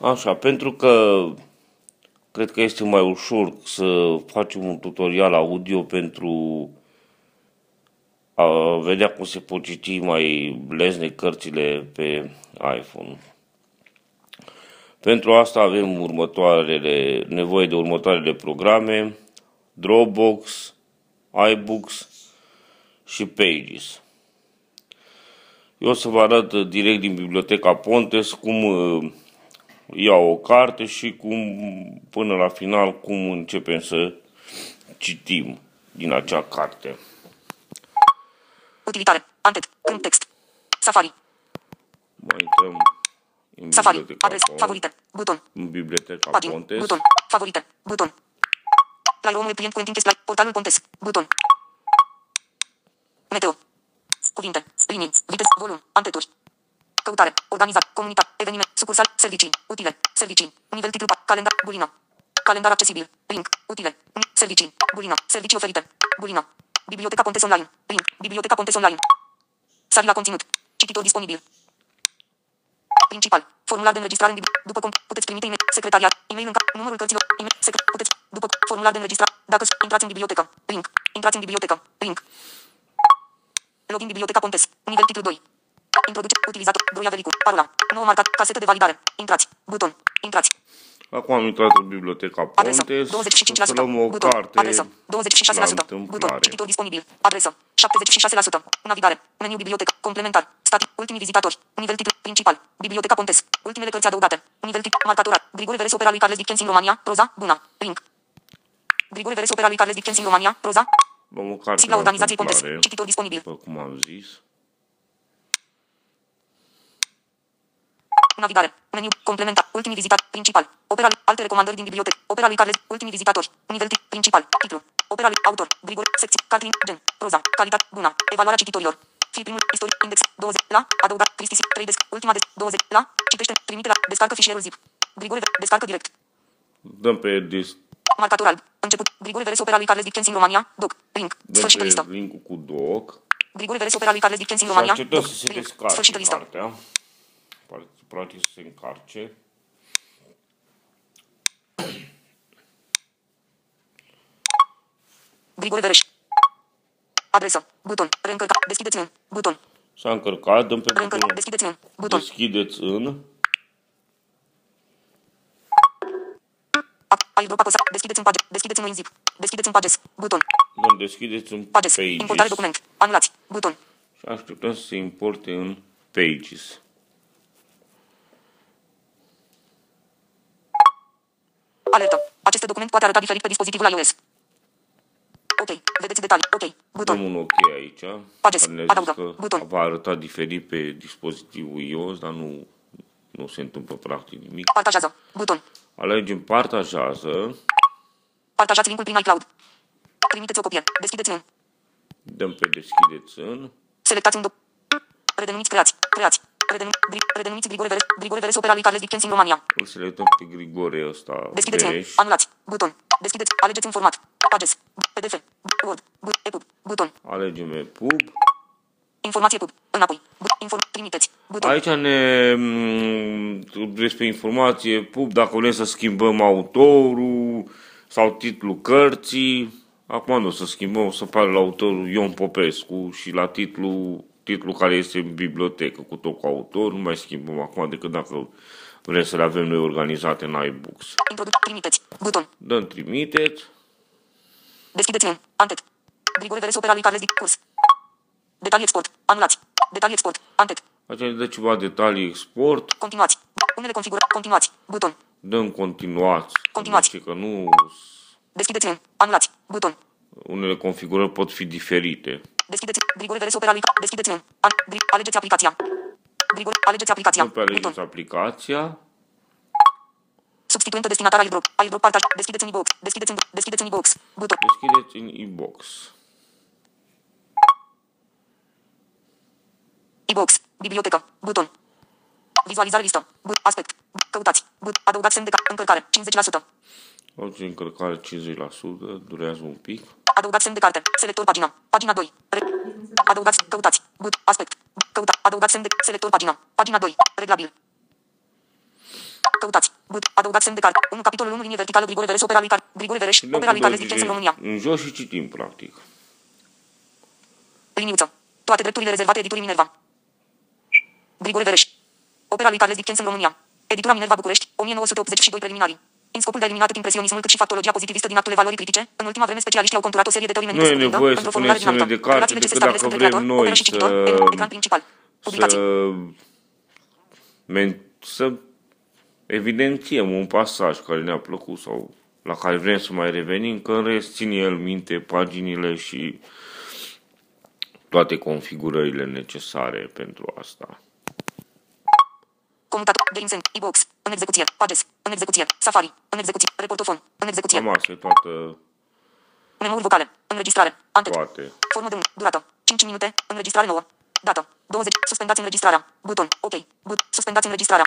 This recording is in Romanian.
Așa, pentru că cred că este mai ușor să facem un tutorial audio pentru a vedea cum se pot citi mai lezne cărțile pe iPhone. Pentru asta avem următoarele, nevoie de următoarele programe, Dropbox, iBooks și Pages. Eu o să vă arăt direct din biblioteca Pontes cum uh, iau o carte și cum, până la final, cum începem să citim din acea carte. Utilitare. Antet. Câmp text. Safari. Mai intrăm în Safari. biblioteca, Adres. Pon- Favorite. Buton. în biblioteca Pagini. Pontes. Buton. Favorite. Buton. La omul client cu întinche slide. Portalul Pontes. Buton. Meteo. Cuvinte. Linii. Viteză. Volum. Anteturi. Căutare. Organizat. Comunitate. Eveniment. Sucursal. Servicii. Utile. Servicii. Nivel titlu. pa- Calendar. Bulină. Calendar accesibil. Link. Utile. Servicii. Bulină. Servicii oferite. Bulină. Biblioteca Pontes Online. Link. Biblioteca Pontes Online. Sari la conținut. Cititor disponibil. Principal. Formular de înregistrare în bibli- După cum puteți trimite e secretariat, e-mail în ca- numărul cărților, e-mail, secret, puteți, după formular de înregistrare, dacă s- intrați în bibliotecă, link, intrați în bibliotecă, link. Login biblioteca Pontes, nivel titlu 2. Introduce, utilizator, Broia Velicu, parola, nouă marcat, casetă de validare, intrați, buton, intrați, Acum am intrat în biblioteca adresă, Pontes. 25%, O să luăm o buton, carte adresă, la 26%, buton, întâmplare. cititor disponibil, adresă, 76%, navigare, meniu bibliotecă, complementar, static, ultimii vizitatori, nivel titlu, principal, biblioteca Pontes, ultimele cărți adăugate, nivel titlu, marcatorat, Grigore Veres opera lui Carles Dickens în România, proza, bună, link. Grigore Veres opera lui Carles Dickens în România, proza, Luăm o carte sigla la organizației Pontes, întâmplare, cititor disponibil, după cum am zis. Navigare. Meniu. Complementar. Ultimii vizitatori. Principal. Opera lui. Alte recomandări din bibliotecă. Opera lui Carles. Ultimii vizitatori. Nivel tip. Principal. Titlu. Opera lui. Autor. Grigor. Secție. Catrin. Gen. Proza. Calitate. Bună. Evaluarea cititorilor. Filmul. Istorie. Index. 20. La. Adăugat. Cristi. 3 desc. Ultima desc. 20. La. Citește. Trimite la. Descarcă fișierul zip. Grigore. Descarcă direct. Dăm pe, dis, Marcator alb. Început. Grigore Veres opera lui Carles Dickens în România. Doc. Link. dăm Sfârșită pe listă. link cu doc. Grigore Veres opera lui Carles Dickens în Și România. așteptăm Doc. să se Link. descarce Sfârșită listă. cartea. Practic să se încarce. Grigore Veres. Adresă. Buton. Reîncărca. Deschideți în. Buton. S-a încărcat, dăm pe Reîncărca. butonul Deschideți în. Buton. deschideți în. A- Airdrop apăsa. Deschideți în page. Deschideți în în zip. Deschideți în pages. Buton. Dăm deschideți în Pages. Importare pages. document. Anulați. Buton. Și așteptăm să se importe în pages. Acest document poate arăta diferit pe dispozitivul iOS. Ok. Vedeți detalii. Ok. Dăm Buton. un OK aici. Pages. care ne-a zis Adaugă. că Buton. va arăta diferit pe dispozitivul iOS, dar nu, nu se întâmplă practic nimic. Partajează. Buton. Alegem partajează. Partajați linkul prin iCloud. Trimiteți o copie. Deschideți în. Dăm pe deschideți în. Selectați un doc. Redenumiți creați. Creați. Redenu- Gri- Redenumiți Grigore Veres. Grigore Veres opera lui Carles Dickens în România. Îl selectăm pe Grigore ăsta Deschideți în. Bereș. Anulați. Buton. Deschideți. Alegeți un format. Pages. PDF. Word. Bu- EPUB. Buton. Alegem EPUB. Informație pub. Înapoi. Bu- inform. Trimiteți. Buton. Aici ne mm, despre informație pub dacă vrem să schimbăm autorul sau titlul cărții. Acum nu o să schimbăm, o să pară la autorul Ion Popescu și la titlul, titlul care este în bibliotecă cu tot cu autor. Nu mai schimbăm acum decât dacă vrem să le avem noi organizate în iBooks. Introduc. Trimiteți. Buton. Dăm trimiteți. Deschideți în. Antet. Grigore Veres opera lui Carles Dickens. Detalii export. Anulați. Detalii export. Antet. Aici ne dă ceva detalii export. Continuați. Unele configura. Continuați. Buton. Dăm continuați. Continuați. Zice că nu, Deschideți în. Anulați. Buton. unele configurări pot fi diferite. Deschideți. Grigore Veres opera lui Ca- Deschideți în. An. Gri- alegeți aplicația. Grigore. Alegeți aplicația. Dăm pe alegeți Buton. aplicația. Substituentă destinatar airdrop. Airdrop partaj. Deschideți în e-box. Deschideți în. Deschideți în e-box. Buton. Deschideți în e-box. E-box. Bibliotecă. Buton. Vizualizare listă. But. Aspect. Căutați. But. Adăugați semn de ca- încărcare. 50%. Orice încărcare 50%, durează un pic. Adăugați semn de carte. Selector pagina. Pagina 2. Re- adăugați. Căutați. But. Aspect. Căuta. Adăugați semn de selector pagina. Pagina 2. Reglabil. Căutați. But. Adăugați semn de car. 1 capitolul 1 linie verticală Grigore Vereș opera lui Car. Grigore Vereș. Dăm Opera cu lui doi Carles Dickens în România. în jos și citim, practic. Liniuță. Toate drepturile rezervate editurii Minerva. Grigore Vereș. Opera lui Carles Dickens în România. Editura Minerva București, 1982 preliminarii. În scopul de a elimina atât impresionismul cât și factologia pozitivistă din actele valorii critice, în ultima vreme specialiștii au conturat o serie de teorii Nu e menite să nevoie cuprindă, să într-o punem formulare semne de dinamică, carte, relațiile ce decât stabilesc dacă între creator, vrem noi operă și cititor, să- în ecran principal. Publicații. să, men, să evidențiem un pasaj care ne-a plăcut sau la care vrem să mai revenim, că în rest ține el minte paginile și toate configurările necesare pentru asta. Comutator, de insen, e-box, în execuție, pages, în execuție, Safari, în execuție, reportofon, în execuție, Cam asta e toată, memori vocale, înregistrare, ante, toate. formă de 1, durată, 5 minute, înregistrare nouă, dată, 20, suspendați înregistrarea, buton, ok, but, suspendați înregistrarea,